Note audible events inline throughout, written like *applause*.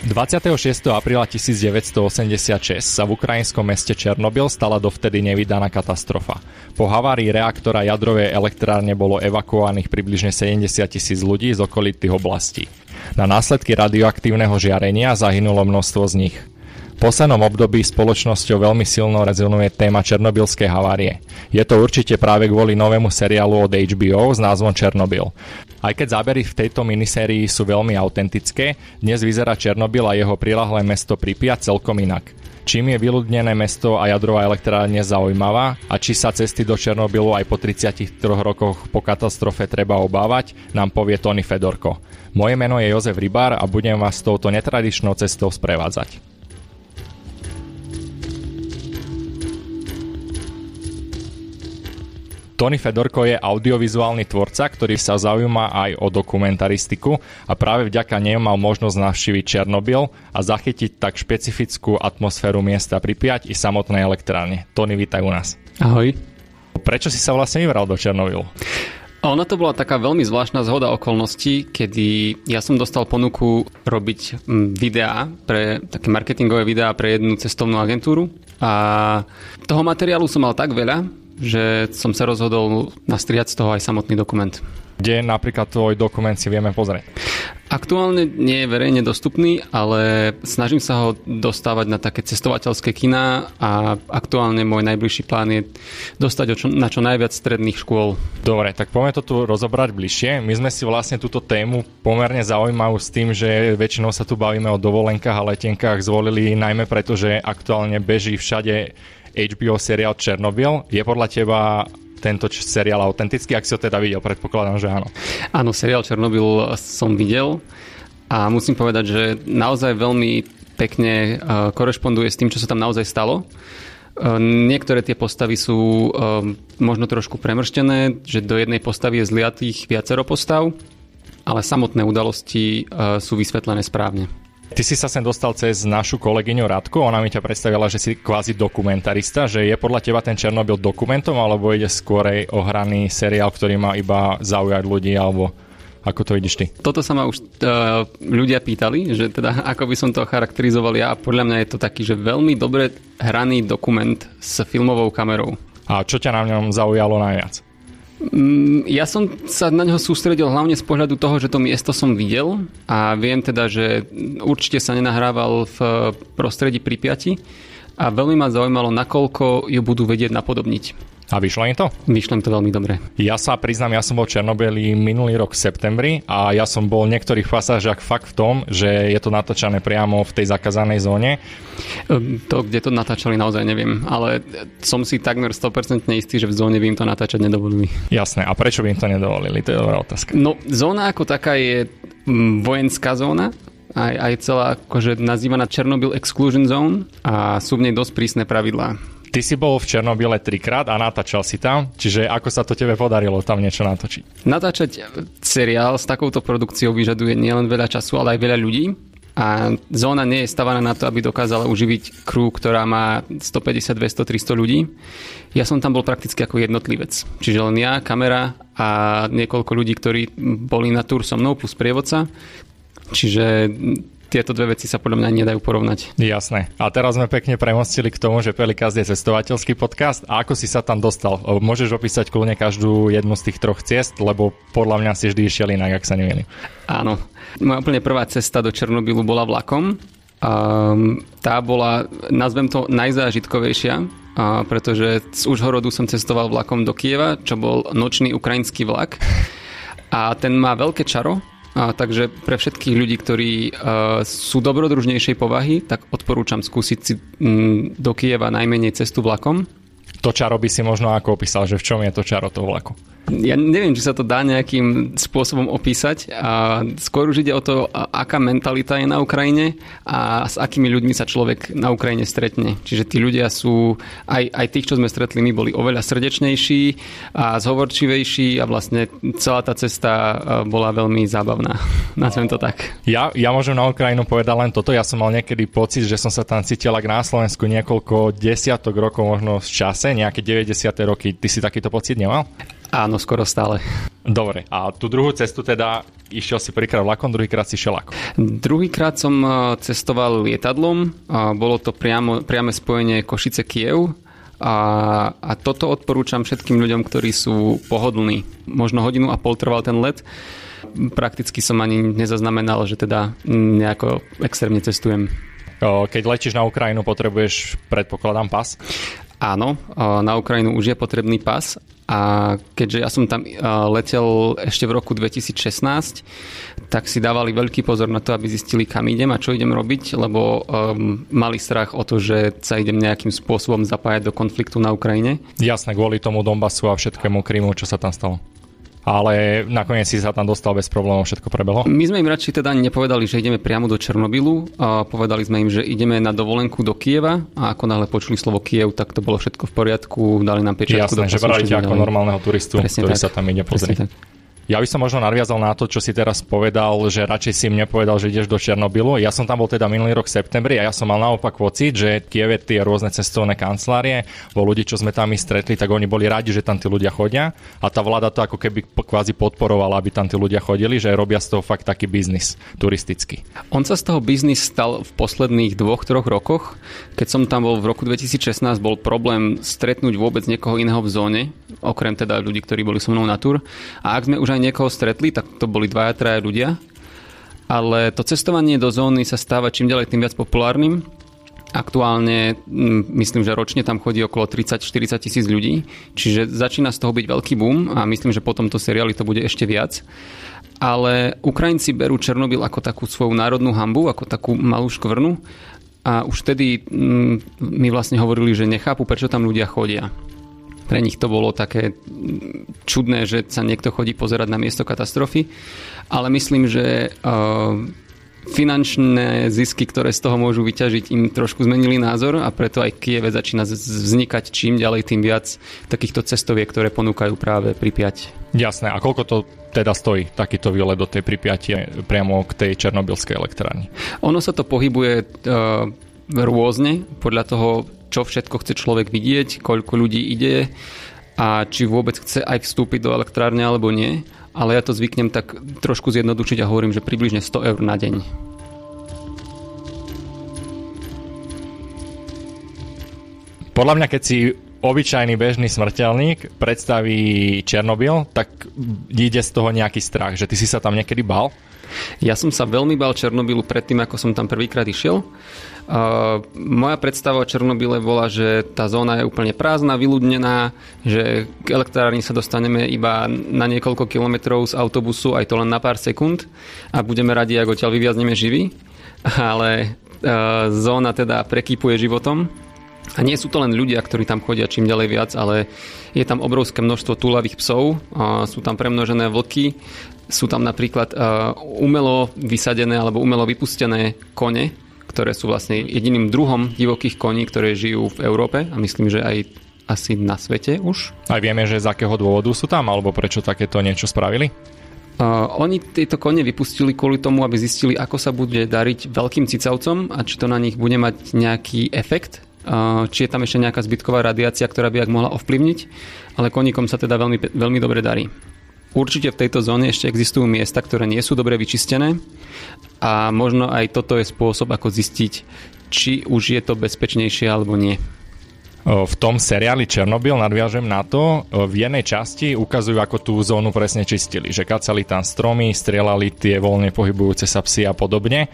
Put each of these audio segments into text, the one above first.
26. apríla 1986 sa v ukrajinskom meste Černobyl stala dovtedy nevydaná katastrofa. Po havárii reaktora jadrovej elektrárne bolo evakuovaných približne 70 tisíc ľudí z okolitých oblastí. Na následky radioaktívneho žiarenia zahynulo množstvo z nich poslednom období spoločnosťou veľmi silno rezonuje téma černobylskej havárie. Je to určite práve kvôli novému seriálu od HBO s názvom Černobyl. Aj keď zábery v tejto minisérii sú veľmi autentické, dnes vyzerá Černobyl a jeho prilahlé mesto Pripia celkom inak. Čím je vyľudnené mesto a jadrová elektrárne zaujímavá a či sa cesty do Černobylu aj po 33 rokoch po katastrofe treba obávať, nám povie Tony Fedorko. Moje meno je Jozef Rybár a budem vás touto netradičnou cestou sprevádzať. Tony Fedorko je audiovizuálny tvorca, ktorý sa zaujíma aj o dokumentaristiku a práve vďaka nej mal možnosť navštíviť Černobyl a zachytiť tak špecifickú atmosféru miesta Pripiať i samotnej elektrárne. Tony, vítaj u nás. Ahoj. Prečo si sa vlastne vybral do Černobylu? Ono to bola taká veľmi zvláštna zhoda okolností, kedy ja som dostal ponuku robiť mm, videá, pre, také marketingové videá pre jednu cestovnú agentúru a toho materiálu som mal tak veľa, že som sa rozhodol nastriať z toho aj samotný dokument. Kde napríklad tvoj dokument si vieme pozrieť? Aktuálne nie je verejne dostupný, ale snažím sa ho dostávať na také cestovateľské kina a aktuálne môj najbližší plán je dostať na čo najviac stredných škôl. Dobre, tak poďme to tu rozobrať bližšie. My sme si vlastne túto tému pomerne zaujímavú s tým, že väčšinou sa tu bavíme o dovolenkách a letenkách zvolili najmä preto, že aktuálne beží všade HBO seriál Černobyl. Je podľa teba tento seriál autentický? Ak si ho teda videl, predpokladám, že áno. Áno, seriál Černobyl som videl a musím povedať, že naozaj veľmi pekne uh, korešponduje s tým, čo sa tam naozaj stalo. Uh, niektoré tie postavy sú uh, možno trošku premrštené, že do jednej postavy je zliatých viacero postav, ale samotné udalosti sú vysvetlené správne. Ty si sa sem dostal cez našu kolegyňu Radku, ona mi ťa predstavila, že si kvázi dokumentarista, že je podľa teba ten Černobyl dokumentom, alebo ide skôr o hraný seriál, ktorý má iba zaujať ľudí, alebo ako to vidíš ty? Toto sa ma už uh, ľudia pýtali, že teda *laughs* ako by som to charakterizoval ja a podľa mňa je to taký, že veľmi dobre hraný dokument s filmovou kamerou. A čo ťa na ňom zaujalo najviac? Mm, ja som sa na neho sústredil hlavne z pohľadu toho, že to miesto som videl a viem teda, že určite sa nenahrával v prostredí Pripiati a veľmi ma zaujímalo, nakoľko ju budú vedieť napodobniť. A vyšlo im to? Vyšlo im to veľmi dobre. Ja sa priznám, ja som bol v Černobyli minulý rok v septembri a ja som bol v niektorých pasážach fakt v tom, že je to natáčané priamo v tej zakázanej zóne. Ehm, to, kde to natáčali, naozaj neviem, ale som si takmer 100% istý, že v zóne by im to natáčať nedovolili. Jasné, a prečo by im to nedovolili? To je dobrá otázka. No, zóna ako taká je mm, vojenská zóna, aj, aj celá akože nazývaná Chernobyl Exclusion Zone a sú v nej dosť prísne pravidlá. Ty si bol v Černobyle trikrát a natáčal si tam, čiže ako sa to tebe podarilo tam niečo natočiť? Natáčať seriál s takouto produkciou vyžaduje nielen veľa času, ale aj veľa ľudí. A zóna nie je stavaná na to, aby dokázala uživiť crew, ktorá má 150, 200, 300 ľudí. Ja som tam bol prakticky ako jednotlivec. Čiže len ja, kamera a niekoľko ľudí, ktorí boli na túr so mnou plus prievodca. Čiže tieto dve veci sa podľa mňa nedajú porovnať. Jasné. A teraz sme pekne premostili k tomu, že Pelikast je cestovateľský podcast. A ako si sa tam dostal? Môžeš opísať kľudne každú jednu z tých troch ciest, lebo podľa mňa si vždy išiel inak, ak sa nemýlim. Áno. Moja úplne prvá cesta do Černobylu bola vlakom. Um, tá bola, nazvem to, najzážitkovejšia, uh, pretože z Užhorodu som cestoval vlakom do Kieva, čo bol nočný ukrajinský vlak. A ten má veľké čaro, a, takže pre všetkých ľudí, ktorí uh, sú dobrodružnejšej povahy, tak odporúčam skúsiť si um, do Kieva najmenej cestu vlakom. To čaro by si možno ako opísal, že v čom je to čaro toho vlaku? ja neviem, či sa to dá nejakým spôsobom opísať. A skôr už ide o to, aká mentalita je na Ukrajine a s akými ľuďmi sa človek na Ukrajine stretne. Čiže tí ľudia sú, aj, aj tých, čo sme stretli my, boli oveľa srdečnejší a zhovorčivejší a vlastne celá tá cesta bola veľmi zábavná. *laughs* Nazvem to tak. Ja, ja môžem na Ukrajinu povedať len toto. Ja som mal niekedy pocit, že som sa tam cítil ak na Slovensku niekoľko desiatok rokov možno v čase, nejaké 90. roky. Ty si takýto pocit nemal? Áno, skoro stále. Dobre, a tú druhú cestu teda išiel si prvýkrát vlakom, druhýkrát si šiel ako? Druhýkrát som e, cestoval lietadlom, bolo to priamo, priame spojenie Košice-Kiev a, a toto odporúčam všetkým ľuďom, ktorí sú pohodlní. Možno hodinu a pol trval ten let. Prakticky som ani nezaznamenal, že teda nejako extrémne cestujem. Keď letíš na Ukrajinu, potrebuješ, predpokladám, pas? Áno, na Ukrajinu už je potrebný pas a keďže ja som tam letel ešte v roku 2016, tak si dávali veľký pozor na to, aby zistili, kam idem a čo idem robiť, lebo um, mali strach o to, že sa idem nejakým spôsobom zapájať do konfliktu na Ukrajine. Jasné, kvôli tomu Donbasu a všetkému Krymu, čo sa tam stalo ale nakoniec si sa tam dostal bez problémov, všetko prebehlo? My sme im radšej teda nepovedali, že ideme priamo do Černobylu a povedali sme im, že ideme na dovolenku do Kieva a ako náhle počuli slovo Kiev, tak to bolo všetko v poriadku, dali nám pečiatku Jasné, do že brali ako normálneho turistu, Presne ktorý tak. sa tam ide pozrieť. Ja by som možno nadviazal na to, čo si teraz povedal, že radšej si mne povedal, že ideš do Černobylu. Ja som tam bol teda minulý rok v septembri a ja som mal naopak pocit, že Kieve tie rôzne cestovné kancelárie, bo ľudí, čo sme tam stretli, tak oni boli radi, že tam tí ľudia chodia a tá vláda to ako keby kvázi podporovala, aby tam tí ľudia chodili, že robia z toho fakt taký biznis turistický. On sa z toho biznis stal v posledných dvoch, troch rokoch. Keď som tam bol v roku 2016, bol problém stretnúť vôbec niekoho iného v zóne, okrem teda ľudí, ktorí boli so mnou na tur. A ak sme už aj niekoho stretli, tak to boli dvaja, traja ľudia. Ale to cestovanie do zóny sa stáva čím ďalej tým viac populárnym. Aktuálne myslím, že ročne tam chodí okolo 30-40 tisíc ľudí, čiže začína z toho byť veľký boom a myslím, že po tomto seriáli to bude ešte viac. Ale Ukrajinci berú Černobyl ako takú svoju národnú hambu, ako takú malú škvrnu a už vtedy mi vlastne hovorili, že nechápu, prečo tam ľudia chodia pre nich to bolo také čudné, že sa niekto chodí pozerať na miesto katastrofy, ale myslím, že uh, finančné zisky, ktoré z toho môžu vyťažiť, im trošku zmenili názor a preto aj Kieve začína vznikať čím ďalej, tým viac takýchto cestoviek, ktoré ponúkajú práve Pripiať. Jasné. A koľko to teda stojí takýto výlet do tej Pripiatie priamo k tej černobylskej elektrárni? Ono sa to pohybuje uh, rôzne podľa toho, čo všetko chce človek vidieť, koľko ľudí ide a či vôbec chce aj vstúpiť do elektrárne alebo nie. Ale ja to zvyknem tak trošku zjednodušiť a hovorím, že približne 100 eur na deň. Podľa mňa, keď si obyčajný bežný smrteľník predstaví Černobyl, tak ide z toho nejaký strach, že ty si sa tam niekedy bal? Ja som sa veľmi bal Černobylu predtým, ako som tam prvýkrát išiel. Uh, moja predstava o Černobyle bola, že tá zóna je úplne prázdna, vyľudnená, že k elektrárni sa dostaneme iba na niekoľko kilometrov z autobusu, aj to len na pár sekúnd a budeme radi, ako odtiaľ vyviazneme živí. Ale uh, zóna teda prekýpuje životom. A nie sú to len ľudia, ktorí tam chodia čím ďalej viac, ale je tam obrovské množstvo túlavých psov, uh, sú tam premnožené vlky, sú tam napríklad uh, umelo vysadené alebo umelo vypustené kone, ktoré sú vlastne jediným druhom divokých koní, ktoré žijú v Európe a myslím, že aj asi na svete už. Aj vieme, že z akého dôvodu sú tam, alebo prečo takéto niečo spravili? Uh, oni tieto kone vypustili kvôli tomu, aby zistili, ako sa bude dariť veľkým cicavcom a či to na nich bude mať nejaký efekt, či je tam ešte nejaká zbytková radiácia, ktorá by ak mohla ovplyvniť, ale koníkom sa teda veľmi, veľmi dobre darí. Určite v tejto zóne ešte existujú miesta, ktoré nie sú dobre vyčistené a možno aj toto je spôsob, ako zistiť, či už je to bezpečnejšie alebo nie. V tom seriáli Černobyl nadviažem na to, v jednej časti ukazujú, ako tú zónu presne čistili, že kacali tam stromy, strieľali tie voľne pohybujúce sa psy a podobne.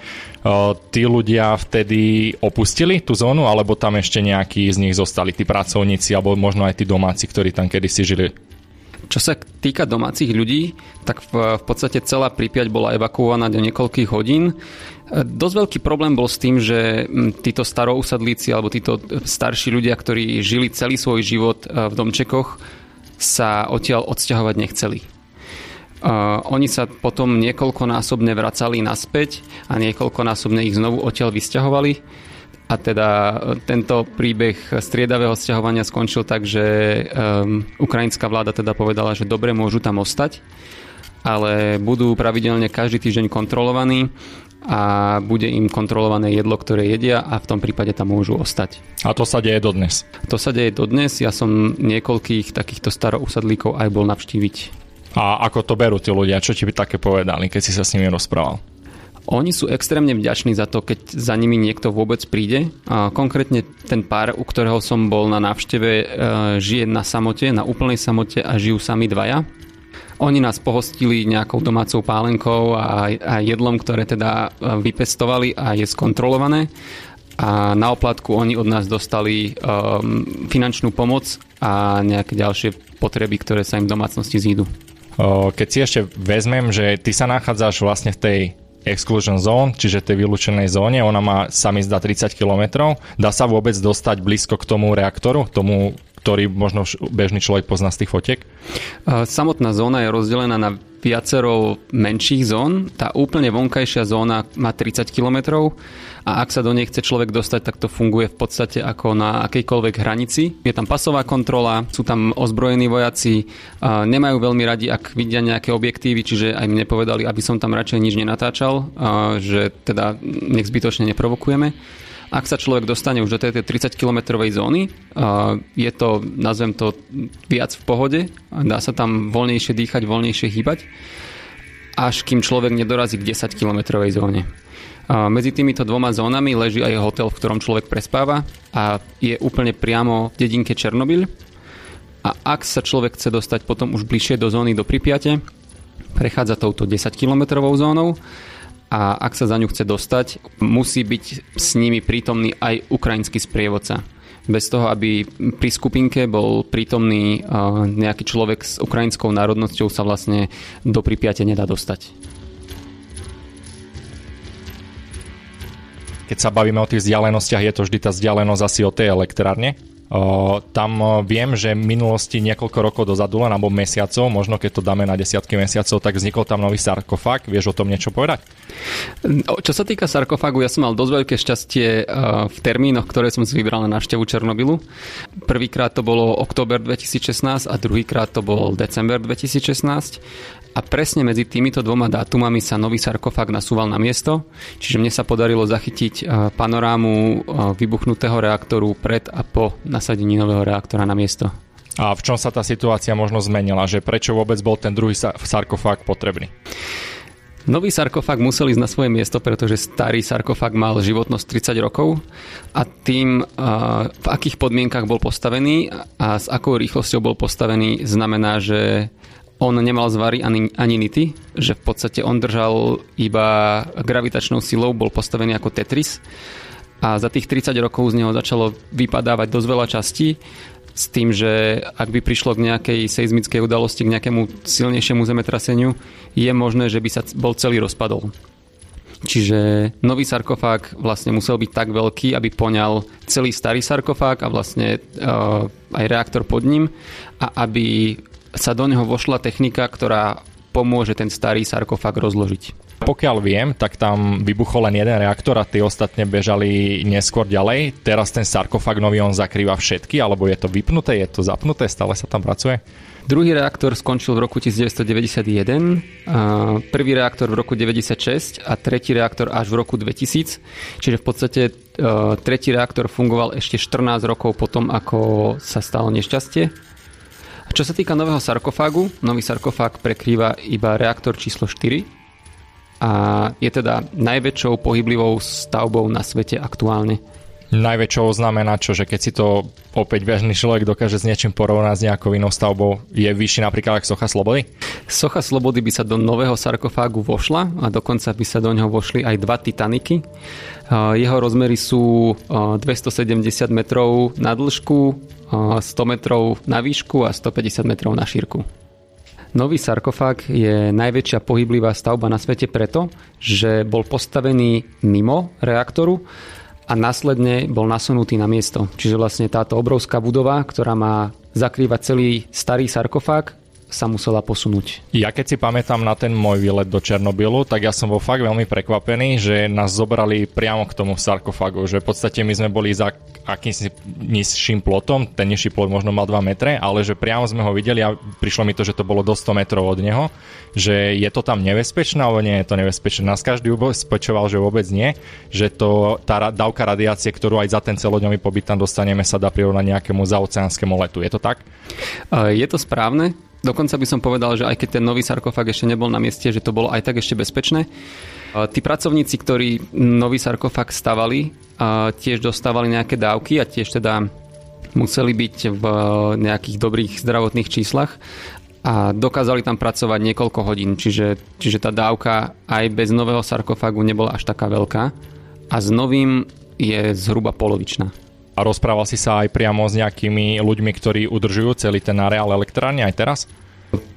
Tí ľudia vtedy opustili tú zónu, alebo tam ešte nejakí z nich zostali, tí pracovníci, alebo možno aj tí domáci, ktorí tam kedysi žili? Čo sa týka domácich ľudí, tak v, v podstate celá Pripiať bola evakuovaná do niekoľkých hodín. E, dosť veľký problém bol s tým, že títo starousadlíci alebo títo starší ľudia, ktorí žili celý svoj život e, v domčekoch, sa odtiaľ odsťahovať nechceli. Uh, oni sa potom niekoľkonásobne vracali naspäť a niekoľkonásobne ich znovu odtiaľ vysťahovali a teda e, tento príbeh striedavého sťahovania skončil tak, že um, ukrajinská vláda teda povedala, že dobre môžu tam ostať, ale budú pravidelne každý týždeň kontrolovaní a bude im kontrolované jedlo, ktoré jedia a v tom prípade tam môžu ostať. A to sa deje dodnes? To sa deje dodnes. Ja som niekoľkých takýchto starousadlíkov aj bol navštíviť. A ako to berú tí ľudia? Čo ti by také povedali, keď si sa s nimi rozprával? Oni sú extrémne vďační za to, keď za nimi niekto vôbec príde. A konkrétne ten pár, u ktorého som bol na návšteve, e, žije na samote, na úplnej samote a žijú sami dvaja. Oni nás pohostili nejakou domácou pálenkou a, a jedlom, ktoré teda e, vypestovali a je skontrolované. A na oplatku oni od nás dostali um, finančnú pomoc a nejaké ďalšie potreby, ktoré sa im v domácnosti zídu. Keď si ešte vezmem, že ty sa nachádzaš vlastne v tej exclusion zone, čiže tej vylúčenej zóne, ona má sa mi zdá 30 km. Dá sa vôbec dostať blízko k tomu reaktoru, tomu ktorý možno bežný človek pozná z tých fotiek? Samotná zóna je rozdelená na viacero menších zón. Tá úplne vonkajšia zóna má 30 km a ak sa do nej chce človek dostať, tak to funguje v podstate ako na akejkoľvek hranici. Je tam pasová kontrola, sú tam ozbrojení vojaci, nemajú veľmi radi, ak vidia nejaké objektívy, čiže aj mne povedali, aby som tam radšej nič nenatáčal, že teda nech zbytočne neprovokujeme. Ak sa človek dostane už do tej 30-kilometrovej zóny, je to, nazvem to, viac v pohode, dá sa tam voľnejšie dýchať, voľnejšie hýbať, až kým človek nedorazí k 10-kilometrovej zóne. Medzi týmito dvoma zónami leží aj hotel, v ktorom človek prespáva a je úplne priamo v dedinke Černobyl. A ak sa človek chce dostať potom už bližšie do zóny do Pripiate, prechádza touto 10-kilometrovou zónou a ak sa za ňu chce dostať, musí byť s nimi prítomný aj ukrajinský sprievodca. Bez toho, aby pri skupinke bol prítomný nejaký človek s ukrajinskou národnosťou sa vlastne do Pripiate nedá dostať. Keď sa bavíme o tých vzdialenostiach, je to vždy tá vzdialenosť asi od tej elektrárne? Tam viem, že v minulosti niekoľko rokov dozadu, len alebo mesiacov, možno keď to dáme na desiatky mesiacov, tak vznikol tam nový sarkofág. Vieš o tom niečo povedať? Čo sa týka sarkofágu, ja som mal dosť veľké šťastie v termínoch, ktoré som si vybral na návštevu Černobylu. Prvýkrát to bolo október 2016 a druhýkrát to bol december 2016 a presne medzi týmito dvoma dátumami sa nový sarkofág nasúval na miesto, čiže mne sa podarilo zachytiť e, panorámu e, vybuchnutého reaktoru pred a po nasadení nového reaktora na miesto. A v čom sa tá situácia možno zmenila? Že prečo vôbec bol ten druhý sarkofág potrebný? Nový sarkofág musel ísť na svoje miesto, pretože starý sarkofág mal životnosť 30 rokov a tým, v akých podmienkach bol postavený a s akou rýchlosťou bol postavený, znamená, že on nemal zvary ani, ani nity, že v podstate on držal iba gravitačnou silou, bol postavený ako Tetris a za tých 30 rokov z neho začalo vypadávať dosť veľa častí s tým, že ak by prišlo k nejakej seizmickej udalosti, k nejakému silnejšiemu zemetraseniu, je možné, že by sa bol celý rozpadol. Čiže nový sarkofág vlastne musel byť tak veľký, aby poňal celý starý sarkofág a vlastne uh, aj reaktor pod ním a aby sa do neho vošla technika, ktorá pomôže ten starý sarkofag rozložiť. Pokiaľ viem, tak tam vybuchol len jeden reaktor a tie ostatne bežali neskôr ďalej. Teraz ten sarkofag nový on zakrýva všetky, alebo je to vypnuté, je to zapnuté, stále sa tam pracuje? Druhý reaktor skončil v roku 1991, prvý reaktor v roku 96 a tretí reaktor až v roku 2000. Čiže v podstate e, tretí reaktor fungoval ešte 14 rokov potom, ako sa stalo nešťastie čo sa týka nového sarkofágu, nový sarkofág prekrýva iba reaktor číslo 4 a je teda najväčšou pohyblivou stavbou na svete aktuálne. Najväčšou znamená čo, že keď si to opäť bežný človek dokáže s niečím porovnať s nejakou inou stavbou, je vyšší napríklad ako Socha Slobody? Socha Slobody by sa do nového sarkofágu vošla a dokonca by sa do neho vošli aj dva Titaniky. Jeho rozmery sú 270 metrov na dĺžku, 100 metrov na výšku a 150 metrov na šírku. Nový sarkofág je najväčšia pohyblivá stavba na svete preto, že bol postavený mimo reaktoru a následne bol nasunutý na miesto. Čiže vlastne táto obrovská budova, ktorá má zakrývať celý starý sarkofág, sa musela posunúť. Ja keď si pamätám na ten môj výlet do Černobylu, tak ja som bol fakt veľmi prekvapený, že nás zobrali priamo k tomu sarkofagu, že v podstate my sme boli za akýmsi nižším plotom, ten nižší plot možno mal 2 metre, ale že priamo sme ho videli a prišlo mi to, že to bolo do 100 metrov od neho, že je to tam nebezpečné, alebo nie je to nebezpečné. Nás každý ubezpečoval, že vôbec nie, že to, tá dávka radiácie, ktorú aj za ten celodňový pobyt tam dostaneme, sa dá prirovnať nejakému zaoceánskému letu. Je to tak? Je to správne. Dokonca by som povedal, že aj keď ten nový sarkofag ešte nebol na mieste, že to bolo aj tak ešte bezpečné. Tí pracovníci, ktorí nový sarkofag stavali, tiež dostávali nejaké dávky a tiež teda museli byť v nejakých dobrých zdravotných číslach a dokázali tam pracovať niekoľko hodín, čiže, čiže tá dávka aj bez nového sarkofagu nebola až taká veľká a s novým je zhruba polovičná. A rozprával si sa aj priamo s nejakými ľuďmi, ktorí udržujú celý ten areál elektrárne aj teraz?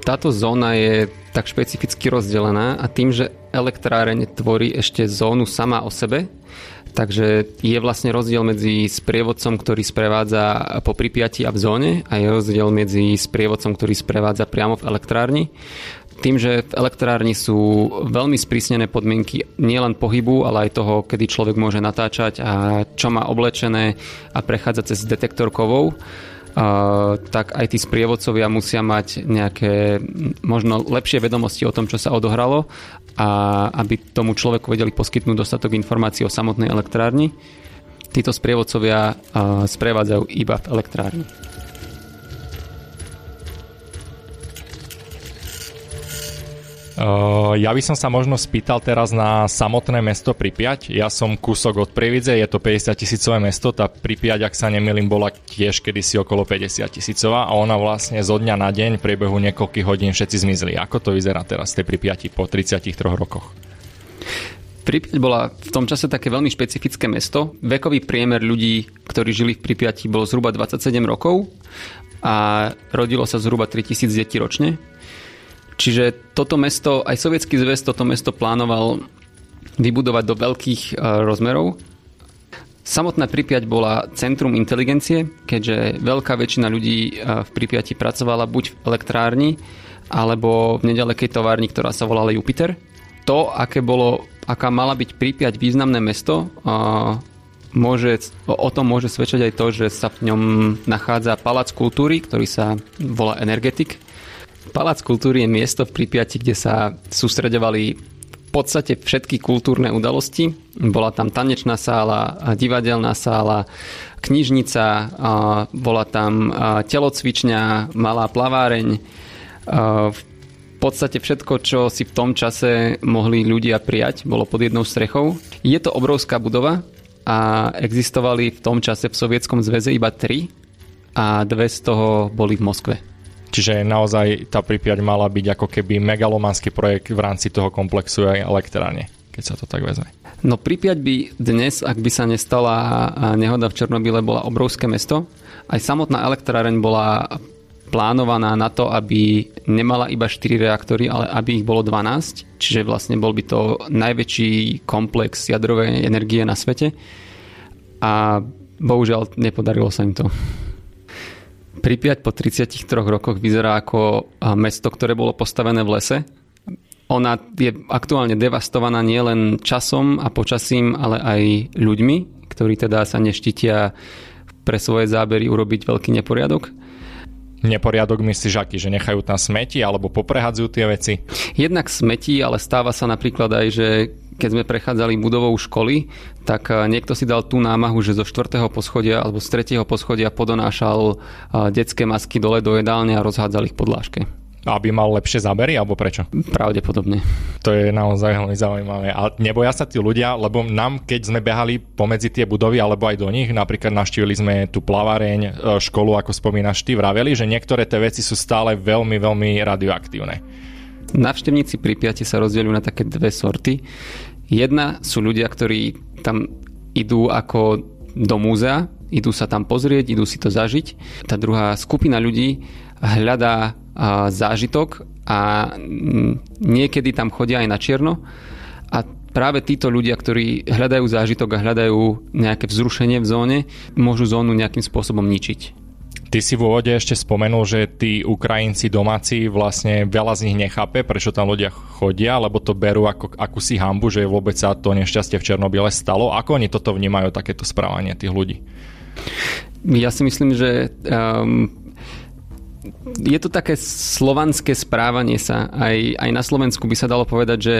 Táto zóna je tak špecificky rozdelená a tým, že elektráreň tvorí ešte zónu sama o sebe, takže je vlastne rozdiel medzi sprievodcom, ktorý sprevádza po pripiati a v zóne a je rozdiel medzi sprievodcom, ktorý sprevádza priamo v elektrárni. Tým, že v elektrárni sú veľmi sprísnené podmienky nielen pohybu, ale aj toho, kedy človek môže natáčať a čo má oblečené a prechádza cez detektor kovov, Uh, tak aj tí sprievodcovia musia mať nejaké možno lepšie vedomosti o tom, čo sa odohralo a aby tomu človeku vedeli poskytnúť dostatok informácií o samotnej elektrárni. Títo sprievodcovia sprevádzajú iba v elektrárni. Ja by som sa možno spýtal teraz na samotné mesto Pripiať. Ja som kúsok od Prievidze, je to 50 tisícové mesto, tá Pripiať, ak sa nemýlim, bola tiež kedysi okolo 50 tisícová a ona vlastne zo dňa na deň v priebehu niekoľkých hodín všetci zmizli. Ako to vyzerá teraz tej Pripiati po 33 rokoch? Pripyat bola v tom čase také veľmi špecifické mesto. Vekový priemer ľudí, ktorí žili v Pripiati, bol zhruba 27 rokov a rodilo sa zhruba 3000 detí ročne Čiže toto mesto, aj sovietský zväz toto mesto plánoval vybudovať do veľkých e, rozmerov. Samotná Pripiať bola centrum inteligencie, keďže veľká väčšina ľudí e, v Pripiati pracovala buď v elektrárni, alebo v nedalekej továrni, ktorá sa volala Jupiter. To, aké bolo, aká mala byť Pripiať významné mesto, e, môže, o tom môže svedčať aj to, že sa v ňom nachádza palác kultúry, ktorý sa volá Energetik, Palác kultúry je miesto v Pripiati, kde sa sústredovali v podstate všetky kultúrne udalosti. Bola tam tanečná sála, divadelná sála, knižnica, bola tam telocvičňa, malá plaváreň. V podstate všetko, čo si v tom čase mohli ľudia prijať, bolo pod jednou strechou. Je to obrovská budova a existovali v tom čase v Sovietskom zväze iba tri a dve z toho boli v Moskve. Čiže naozaj tá Pripyat mala byť ako keby megalománsky projekt v rámci toho komplexu aj elektrárne, keď sa to tak vezme. No Pripyat by dnes, ak by sa nestala nehoda v Černobyle, bola obrovské mesto. Aj samotná elektráreň bola plánovaná na to, aby nemala iba 4 reaktory, ale aby ich bolo 12. Čiže vlastne bol by to najväčší komplex jadrovej energie na svete. A bohužiaľ nepodarilo sa im to. Pripiať po 33 rokoch vyzerá ako mesto, ktoré bolo postavené v lese. Ona je aktuálne devastovaná nielen časom a počasím, ale aj ľuďmi, ktorí teda sa neštitia pre svoje zábery urobiť veľký neporiadok. Neporiadok myslíš aký, že nechajú tam smeti alebo poprehadzujú tie veci? Jednak smeti, ale stáva sa napríklad aj, že keď sme prechádzali budovou školy, tak eh, niekto si dal tú námahu, že zo štvrtého poschodia alebo z tretieho poschodia podonášal eh, detské masky dole do jedálne a rozhádzal ich pod láške. Aby mal lepšie zábery, alebo prečo? Pravdepodobne. To je naozaj veľmi zaujímavé. A neboja sa tí ľudia, lebo nám, keď sme behali pomedzi tie budovy, alebo aj do nich, napríklad naštívili sme tú plavareň, eh, školu, ako spomínaš ty, vraveli, že niektoré tie veci sú stále veľmi, veľmi radioaktívne. Navštevníci pri Piati sa rozdeľujú na také dve sorty. Jedna sú ľudia, ktorí tam idú ako do múzea, idú sa tam pozrieť, idú si to zažiť. Tá druhá skupina ľudí hľadá zážitok a niekedy tam chodia aj na čierno. A práve títo ľudia, ktorí hľadajú zážitok a hľadajú nejaké vzrušenie v zóne, môžu zónu nejakým spôsobom ničiť. Ty si v úvode ešte spomenul, že tí Ukrajinci domáci vlastne veľa z nich nechápe, prečo tam ľudia chodia, lebo to berú ako akúsi hambu, že vôbec sa to nešťastie v Černobyle stalo. Ako oni toto vnímajú, takéto správanie tých ľudí? Ja si myslím, že um, je to také slovanské správanie sa. Aj, aj na Slovensku by sa dalo povedať, že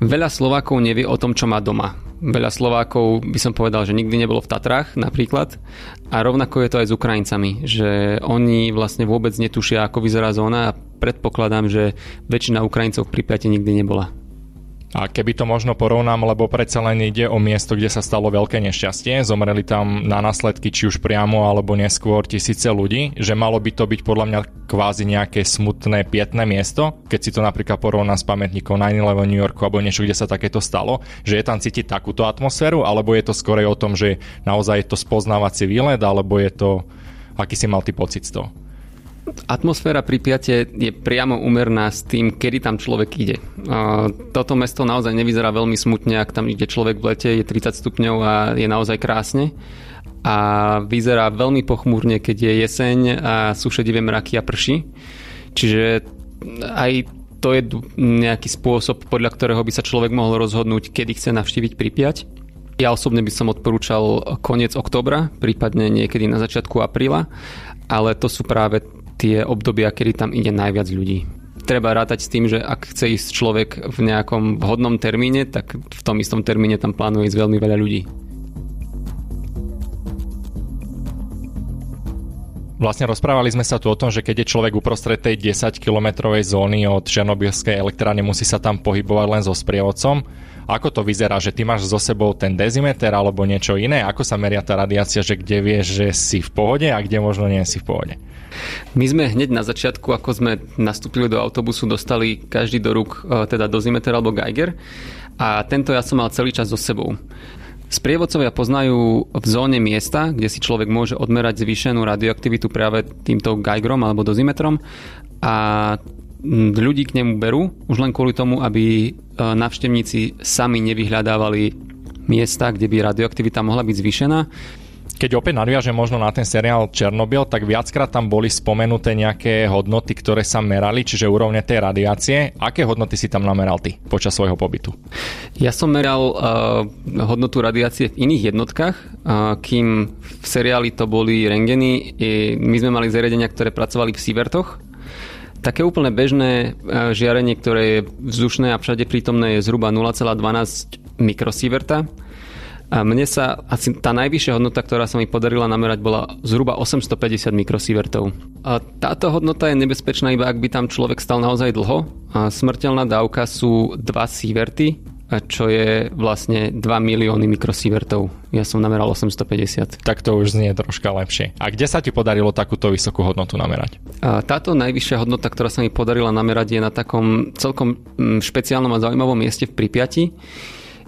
veľa Slovákov nevie o tom, čo má doma. Veľa Slovákov by som povedal, že nikdy nebolo v Tatrách napríklad. A rovnako je to aj s Ukrajincami, že oni vlastne vôbec netušia, ako vyzerá zóna a predpokladám, že väčšina Ukrajincov v Pripiate nikdy nebola. A keby to možno porovnám, lebo predsa len ide o miesto, kde sa stalo veľké nešťastie, zomreli tam na následky či už priamo alebo neskôr tisíce ľudí, že malo by to byť podľa mňa kvázi nejaké smutné pietné miesto, keď si to napríklad porovná s pamätníkom 9-11 New Yorku alebo niečo, kde sa takéto stalo, že je tam cítiť takúto atmosféru, alebo je to skorej o tom, že naozaj je to spoznávací výlet, alebo je to, aký si mal ty pocit z toho? Atmosféra Pripiate je priamo umerná s tým, kedy tam človek ide. Toto mesto naozaj nevyzerá veľmi smutne, ak tam ide človek v lete, je 30 stupňov a je naozaj krásne. A vyzerá veľmi pochmúrne, keď je jeseň a sú šedivé mraky a prší. Čiže aj to je nejaký spôsob, podľa ktorého by sa človek mohol rozhodnúť, kedy chce navštíviť Pripiať. Ja osobne by som odporúčal koniec oktobra, prípadne niekedy na začiatku apríla, ale to sú práve tie obdobia, kedy tam ide najviac ľudí. Treba rátať s tým, že ak chce ísť človek v nejakom vhodnom termíne, tak v tom istom termíne tam plánuje ísť veľmi veľa ľudí. Vlastne rozprávali sme sa tu o tom, že keď je človek uprostred tej 10-kilometrovej zóny od Černobylskej elektrárne, musí sa tam pohybovať len so sprievodcom. Ako to vyzerá, že ty máš so sebou ten dezimeter alebo niečo iné? Ako sa meria tá radiácia, že kde vieš, že si v pohode a kde možno nie si v pohode? My sme hneď na začiatku, ako sme nastúpili do autobusu, dostali každý do rúk e, teda dozimeter alebo Geiger. A tento ja som mal celý čas so sebou. Sprievodcovia poznajú v zóne miesta, kde si človek môže odmerať zvýšenú radioaktivitu práve týmto Geigerom alebo dozimetrom a ľudí k nemu berú už len kvôli tomu, aby e, navštevníci sami nevyhľadávali miesta, kde by radioaktivita mohla byť zvýšená keď opäť nadviažem možno na ten seriál Černobyl, tak viackrát tam boli spomenuté nejaké hodnoty, ktoré sa merali, čiže úrovne tej radiácie. Aké hodnoty si tam nameral ty počas svojho pobytu? Ja som meral uh, hodnotu radiácie v iných jednotkách, uh, kým v seriáli to boli rengeny. My sme mali zariadenia, ktoré pracovali v Sievertoch, Také úplne bežné uh, žiarenie, ktoré je vzdušné a všade prítomné je zhruba 0,12 mikrosieverta a mne sa asi tá najvyššia hodnota, ktorá sa mi podarila namerať, bola zhruba 850 mikrosievertov. A táto hodnota je nebezpečná iba ak by tam človek stal naozaj dlho. A smrteľná dávka sú 2 sieverty, čo je vlastne 2 milióny mikrosievertov. Ja som nameral 850. Tak to už znie troška lepšie. A kde sa ti podarilo takúto vysokú hodnotu namerať? A táto najvyššia hodnota, ktorá sa mi podarila namerať, je na takom celkom mm, špeciálnom a zaujímavom mieste v Pripiati.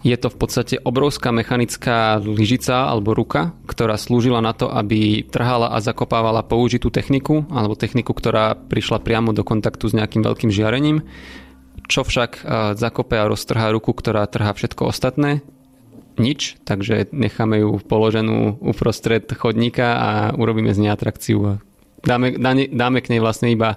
Je to v podstate obrovská mechanická lyžica alebo ruka, ktorá slúžila na to, aby trhala a zakopávala použitú techniku alebo techniku, ktorá prišla priamo do kontaktu s nejakým veľkým žiarením, čo však zakope a roztrhá ruku, ktorá trhá všetko ostatné, nič, takže necháme ju položenú uprostred chodníka a urobíme z nej atrakciu dáme, dáme k nej vlastne iba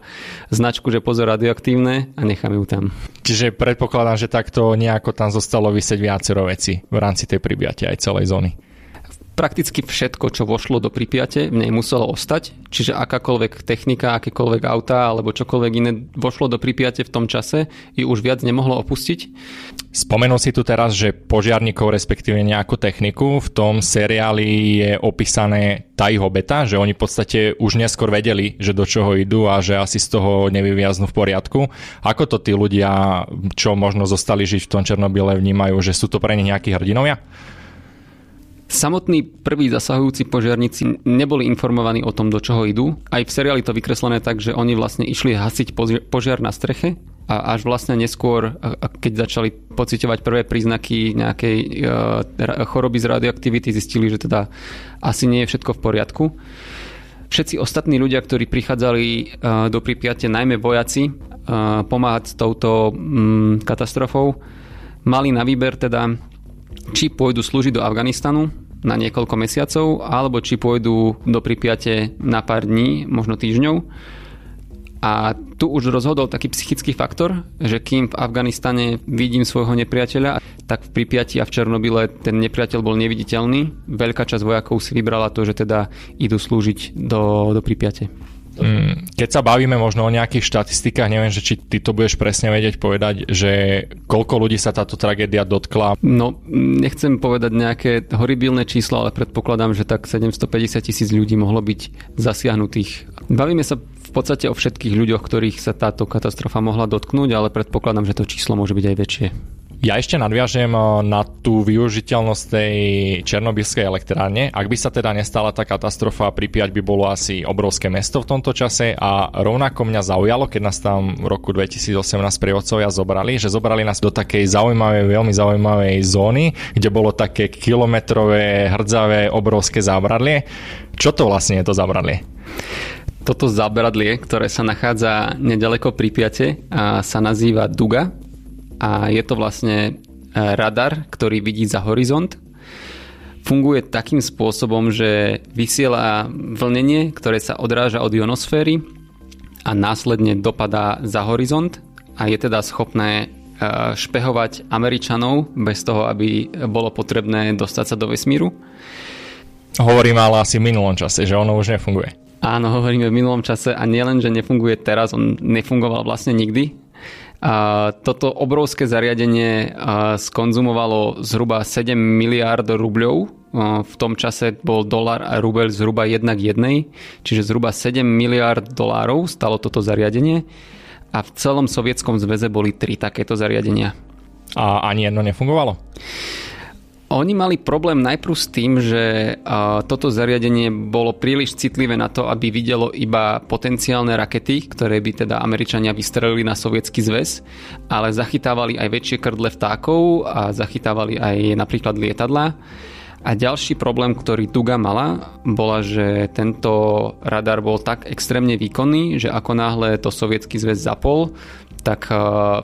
značku, že pozor radioaktívne a necháme ju tam. Čiže predpokladám, že takto nejako tam zostalo vysieť viacero veci v rámci tej pribiatia aj celej zóny prakticky všetko, čo vošlo do Pripiate, v nej muselo ostať. Čiže akákoľvek technika, akékoľvek auta alebo čokoľvek iné vošlo do Pripiate v tom čase, ju už viac nemohlo opustiť. Spomenul si tu teraz, že požiarníkov, respektíve nejakú techniku, v tom seriáli je opísané tá ich že oni v podstate už neskôr vedeli, že do čoho idú a že asi z toho nevyviaznú v poriadku. Ako to tí ľudia, čo možno zostali žiť v tom Černobyle, vnímajú, že sú to pre nich nejakí hrdinovia? Samotní prví zasahujúci požiarníci neboli informovaní o tom, do čoho idú. Aj v seriáli to vykreslené tak, že oni vlastne išli hasiť požiar na streche a až vlastne neskôr, keď začali pocitovať prvé príznaky nejakej e, choroby z radioaktivity, zistili, že teda asi nie je všetko v poriadku. Všetci ostatní ľudia, ktorí prichádzali e, do Pripiate, najmä vojaci, e, pomáhať s touto katastrofou, mali na výber teda či pôjdu slúžiť do Afganistanu, na niekoľko mesiacov, alebo či pôjdu do Pripiate na pár dní, možno týždňov. A tu už rozhodol taký psychický faktor, že kým v Afganistane vidím svojho nepriateľa, tak v Pripiati a v Černobyle ten nepriateľ bol neviditeľný. Veľká časť vojakov si vybrala to, že teda idú slúžiť do, do Pripiate. Mm, keď sa bavíme možno o nejakých štatistikách, neviem, že či ty to budeš presne vedieť povedať, že koľko ľudí sa táto tragédia dotkla? No, nechcem povedať nejaké horibilné číslo, ale predpokladám, že tak 750 tisíc ľudí mohlo byť zasiahnutých. Bavíme sa v podstate o všetkých ľuďoch, ktorých sa táto katastrofa mohla dotknúť, ale predpokladám, že to číslo môže byť aj väčšie. Ja ešte nadviažem eh, na tú využiteľnosť tej černobylskej elektrárne. Ak by sa teda nestala tá katastrofa, Pripyat by bolo asi obrovské mesto v tomto čase a rovnako mňa zaujalo, keď nás tam v roku 2018 prievodcovia zobrali, že zobrali nás do takej zaujímavej, veľmi zaujímavej zóny, kde bolo také kilometrové, hrdzavé, obrovské zábradlie. Čo to vlastne je to zábradlie? Toto zábradlie, ktoré sa nachádza nedaleko pri Piate, sa nazýva Duga a je to vlastne e, radar, ktorý vidí za horizont. Funguje takým spôsobom, že vysiela vlnenie, ktoré sa odráža od ionosféry a následne dopadá za horizont a je teda schopné e, špehovať Američanov bez toho, aby bolo potrebné dostať sa do vesmíru. Hovorím ale asi v minulom čase, že ono už nefunguje. Áno, hovoríme v minulom čase a nielen, že nefunguje teraz, on nefungoval vlastne nikdy. Toto obrovské zariadenie skonzumovalo zhruba 7 miliárd rubľov. V tom čase bol dolar a rubel zhruba 1 k 1, čiže zhruba 7 miliárd dolárov stalo toto zariadenie a v celom sovietskom zväze boli tri takéto zariadenia. A ani jedno nefungovalo? Oni mali problém najprv s tým, že toto zariadenie bolo príliš citlivé na to, aby videlo iba potenciálne rakety, ktoré by teda Američania vystrelili na sovietský zväz, ale zachytávali aj väčšie krdle vtákov a zachytávali aj napríklad lietadla. A ďalší problém, ktorý Tuga mala, bola, že tento radar bol tak extrémne výkonný, že ako náhle to sovietský zväz zapol, tak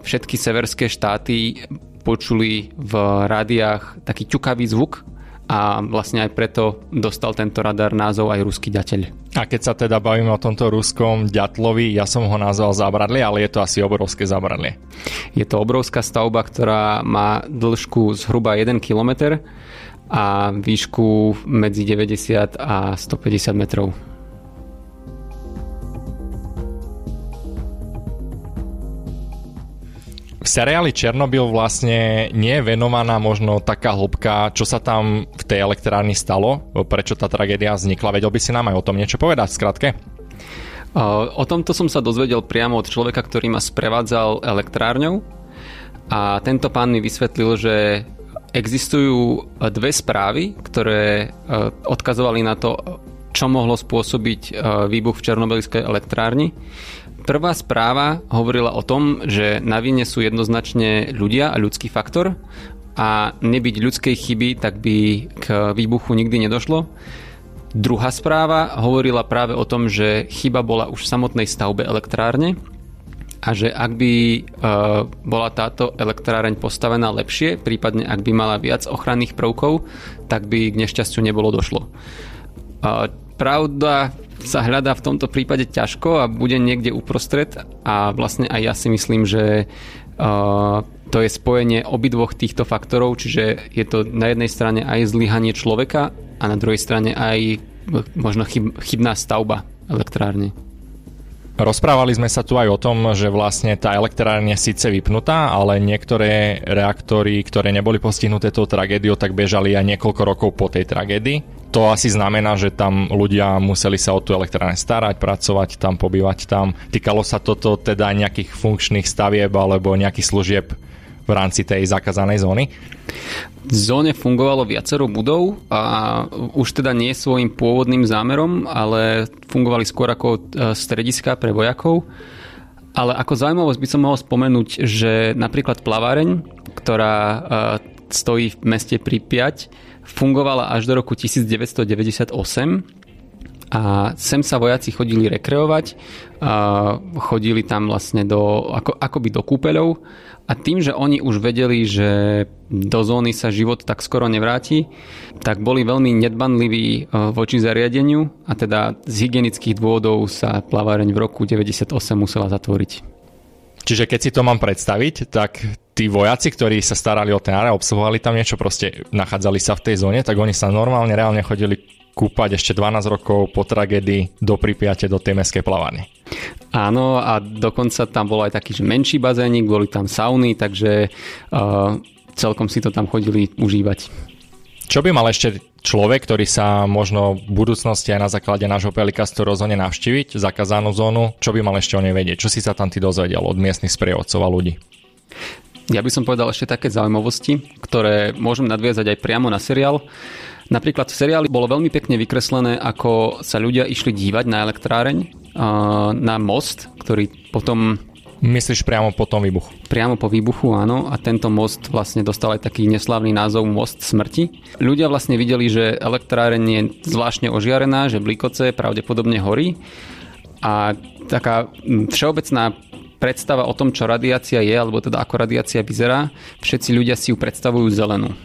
všetky severské štáty počuli v rádiách taký ťukavý zvuk a vlastne aj preto dostal tento radar názov aj ruský ďateľ. A keď sa teda bavíme o tomto ruskom ďatlovi, ja som ho nazval zábradlie, ale je to asi obrovské zábradlie. Je to obrovská stavba, ktorá má dĺžku zhruba 1 km a výšku medzi 90 a 150 metrov. V seriáli Černobyl vlastne nie je venovaná možno taká hĺbka, čo sa tam v tej elektrárni stalo, prečo tá tragédia vznikla. Vedel by si nám aj o tom niečo povedať, skratke? O tomto som sa dozvedel priamo od človeka, ktorý ma sprevádzal elektrárňou a tento pán mi vysvetlil, že existujú dve správy, ktoré odkazovali na to, čo mohlo spôsobiť výbuch v Černobylskej elektrárni. Prvá správa hovorila o tom, že na vine sú jednoznačne ľudia a ľudský faktor a nebyť ľudskej chyby, tak by k výbuchu nikdy nedošlo. Druhá správa hovorila práve o tom, že chyba bola už v samotnej stavbe elektrárne a že ak by e, bola táto elektráreň postavená lepšie, prípadne ak by mala viac ochranných prvkov, tak by k nešťastiu nebolo došlo. E, pravda sa hľadá v tomto prípade ťažko a bude niekde uprostred a vlastne aj ja si myslím, že to je spojenie obidvoch týchto faktorov, čiže je to na jednej strane aj zlyhanie človeka a na druhej strane aj možno chyb, chybná stavba elektrárne. Rozprávali sme sa tu aj o tom, že vlastne tá elektrárne je síce vypnutá, ale niektoré reaktory, ktoré neboli postihnuté tou tragédiou, tak bežali aj niekoľko rokov po tej tragédii to asi znamená, že tam ľudia museli sa o tú elektrárne starať, pracovať tam, pobývať tam. Týkalo sa toto teda nejakých funkčných stavieb alebo nejakých služieb v rámci tej zakázanej zóny? V zóne fungovalo viacero budov a už teda nie svojim pôvodným zámerom, ale fungovali skôr ako e, strediska pre vojakov. Ale ako zaujímavosť by som mohol spomenúť, že napríklad plaváreň, ktorá e, stojí v meste Pripyat, fungovala až do roku 1998 a sem sa vojaci chodili rekreovať, a chodili tam vlastne do, ako, akoby do kúpeľov a tým, že oni už vedeli, že do zóny sa život tak skoro nevráti, tak boli veľmi nedbanliví e, voči zariadeniu a teda z hygienických dôvodov sa plaváreň v roku 98 musela zatvoriť. Čiže keď si to mám predstaviť, tak tí vojaci, ktorí sa starali o ten área, obsluhovali tam niečo, proste nachádzali sa v tej zóne, tak oni sa normálne reálne chodili kúpať ešte 12 rokov po tragédii do Pripiate do tej meskej plavárny. Áno, a dokonca tam bol aj taký že menší bazénik, boli tam sauny, takže uh, celkom si to tam chodili užívať. Čo by mal ešte človek, ktorý sa možno v budúcnosti aj na základe nášho pelikastu rozhodne navštíviť, zakázanú zónu, čo by mal ešte o nej vedieť? Čo si sa tam ty dozvedel od miestnych sprievodcov a ľudí? Ja by som povedal ešte také zaujímavosti, ktoré môžem nadviazať aj priamo na seriál. Napríklad v seriáli bolo veľmi pekne vykreslené, ako sa ľudia išli dívať na elektráreň, na most, ktorý potom Myslíš priamo po tom výbuchu? Priamo po výbuchu, áno. A tento most vlastne dostal aj taký neslavný názov Most smrti. Ľudia vlastne videli, že elektráreň je zvláštne ožiarená, že blikoce pravdepodobne horí. A taká všeobecná predstava o tom, čo radiácia je, alebo teda ako radiácia vyzerá, všetci ľudia si ju predstavujú zelenú.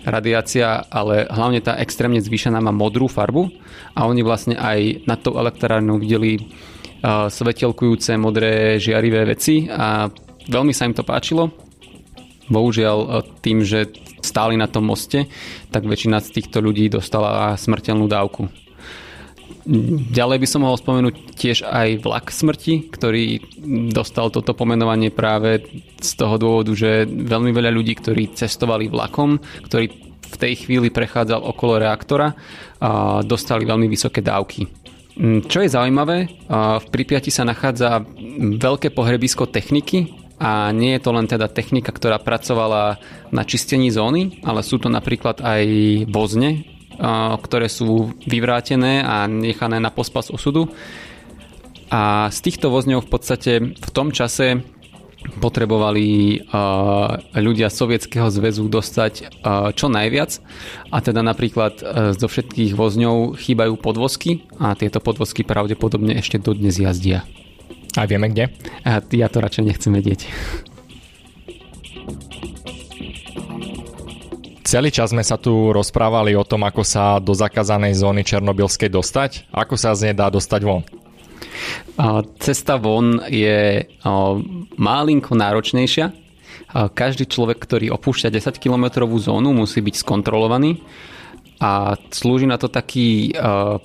Radiácia, ale hlavne tá extrémne zvýšená má modrú farbu a oni vlastne aj nad tou elektrárnou videli svetelkujúce modré žiarivé veci a veľmi sa im to páčilo. Bohužiaľ tým, že stáli na tom moste, tak väčšina z týchto ľudí dostala smrteľnú dávku. Ďalej by som mohol spomenúť tiež aj vlak smrti, ktorý dostal toto pomenovanie práve z toho dôvodu, že veľmi veľa ľudí, ktorí cestovali vlakom, ktorý v tej chvíli prechádzal okolo reaktora, dostali veľmi vysoké dávky. Mm, čo je zaujímavé, v Pripiati sa nachádza veľké pohrebisko techniky a nie je to len teda technika, ktorá pracovala na čistení zóny, ale sú to napríklad aj vozne, ktoré sú vyvrátené a nechané na pospas osudu. A z týchto vozňov v podstate v tom čase potrebovali ľudia Sovietskeho zväzu dostať čo najviac a teda napríklad uh, zo všetkých vozňov chýbajú podvozky a tieto podvozky pravdepodobne ešte dodnes jazdia. A vieme kde? A ja to radšej nechcem vedieť. Celý čas sme sa tu rozprávali o tom, ako sa do zakázanej zóny Černobylskej dostať. Ako sa z nej dá dostať von? Cesta von je malinko náročnejšia. Každý človek, ktorý opúšťa 10-kilometrovú zónu, musí byť skontrolovaný a slúži na to taký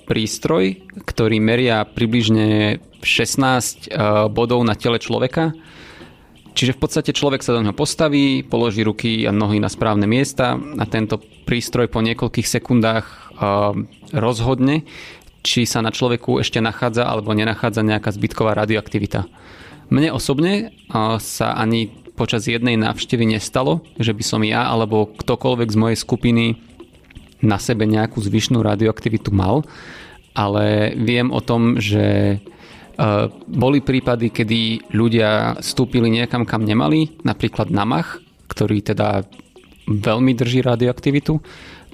prístroj, ktorý meria približne 16 bodov na tele človeka. Čiže v podstate človek sa do neho postaví, položí ruky a nohy na správne miesta a tento prístroj po niekoľkých sekundách rozhodne, či sa na človeku ešte nachádza alebo nenachádza nejaká zbytková radioaktivita. Mne osobne sa ani počas jednej návštevy nestalo, že by som ja alebo ktokoľvek z mojej skupiny na sebe nejakú zvyšnú radioaktivitu mal, ale viem o tom, že boli prípady, kedy ľudia vstúpili niekam, kam nemali, napríklad na mach, ktorý teda veľmi drží radioaktivitu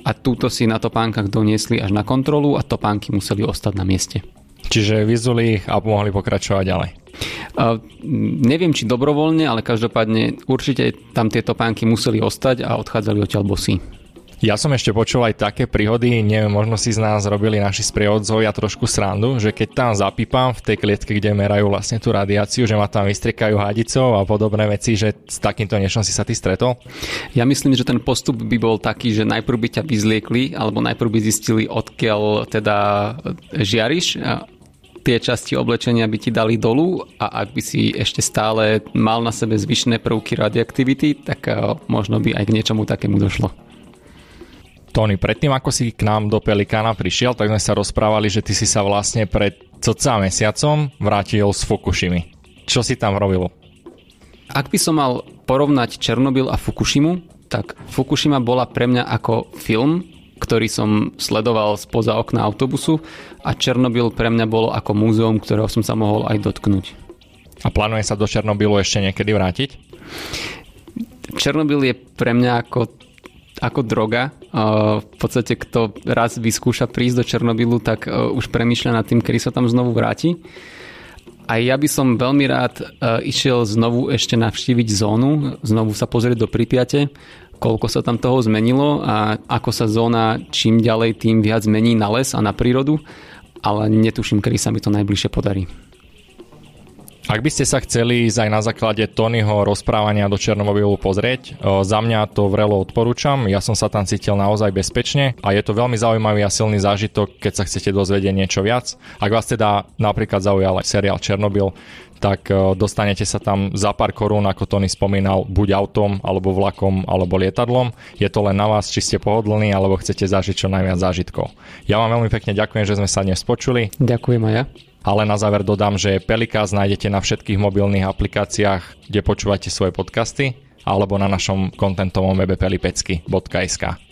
a túto si na topánkach doniesli až na kontrolu a topánky museli ostať na mieste. Čiže vyzuli ich a mohli pokračovať ďalej. Uh, neviem, či dobrovoľne, ale každopádne určite tam tie topánky museli ostať a odchádzali odtiaľ bosy. Ja som ešte počul aj také príhody, neviem, možno si z nás robili naši sprievodzovia trošku srandu, že keď tam zapípam v tej klietke, kde merajú vlastne tú radiáciu, že ma tam vystriekajú hadicou a podobné veci, že s takýmto niečom si sa ty stretol? Ja myslím, že ten postup by bol taký, že najprv by ťa vyzliekli, alebo najprv by zistili, odkiaľ teda žiariš tie časti oblečenia by ti dali dolu a ak by si ešte stále mal na sebe zvyšné prvky radioaktivity, tak eh, možno by aj k niečomu takému došlo. Tony, predtým ako si k nám do Pelikána prišiel, tak sme sa rozprávali, že ty si sa vlastne pred cca mesiacom vrátil z Fukushimy. Čo si tam robil? Ak by som mal porovnať Černobyl a Fukushimu, tak Fukushima bola pre mňa ako film, ktorý som sledoval spoza okna autobusu a Černobyl pre mňa bolo ako múzeum, ktorého som sa mohol aj dotknúť. A plánuje sa do Černobylu ešte niekedy vrátiť? Černobyl je pre mňa ako ako droga. V podstate, kto raz vyskúša prísť do Černobylu, tak už premýšľa nad tým, kedy sa tam znovu vráti. A ja by som veľmi rád išiel znovu ešte navštíviť zónu, znovu sa pozrieť do Pripiate, koľko sa tam toho zmenilo a ako sa zóna čím ďalej, tým viac mení na les a na prírodu, ale netuším, kedy sa mi to najbližšie podarí. Ak by ste sa chceli ísť aj na základe Tonyho rozprávania do Černomobilu pozrieť, za mňa to vrelo odporúčam, ja som sa tam cítil naozaj bezpečne a je to veľmi zaujímavý a silný zážitok, keď sa chcete dozvedieť niečo viac. Ak vás teda napríklad zaujal aj seriál Černobyl, tak dostanete sa tam za pár korún, ako Tony spomínal, buď autom, alebo vlakom, alebo lietadlom. Je to len na vás, či ste pohodlní, alebo chcete zažiť čo najviac zážitkov. Ja vám veľmi pekne ďakujem, že sme sa dnes počuli. Ďakujem aj ja. Ale na záver dodám, že Pelikás nájdete na všetkých mobilných aplikáciách, kde počúvate svoje podcasty alebo na našom kontentovom webe pelipecky.sk.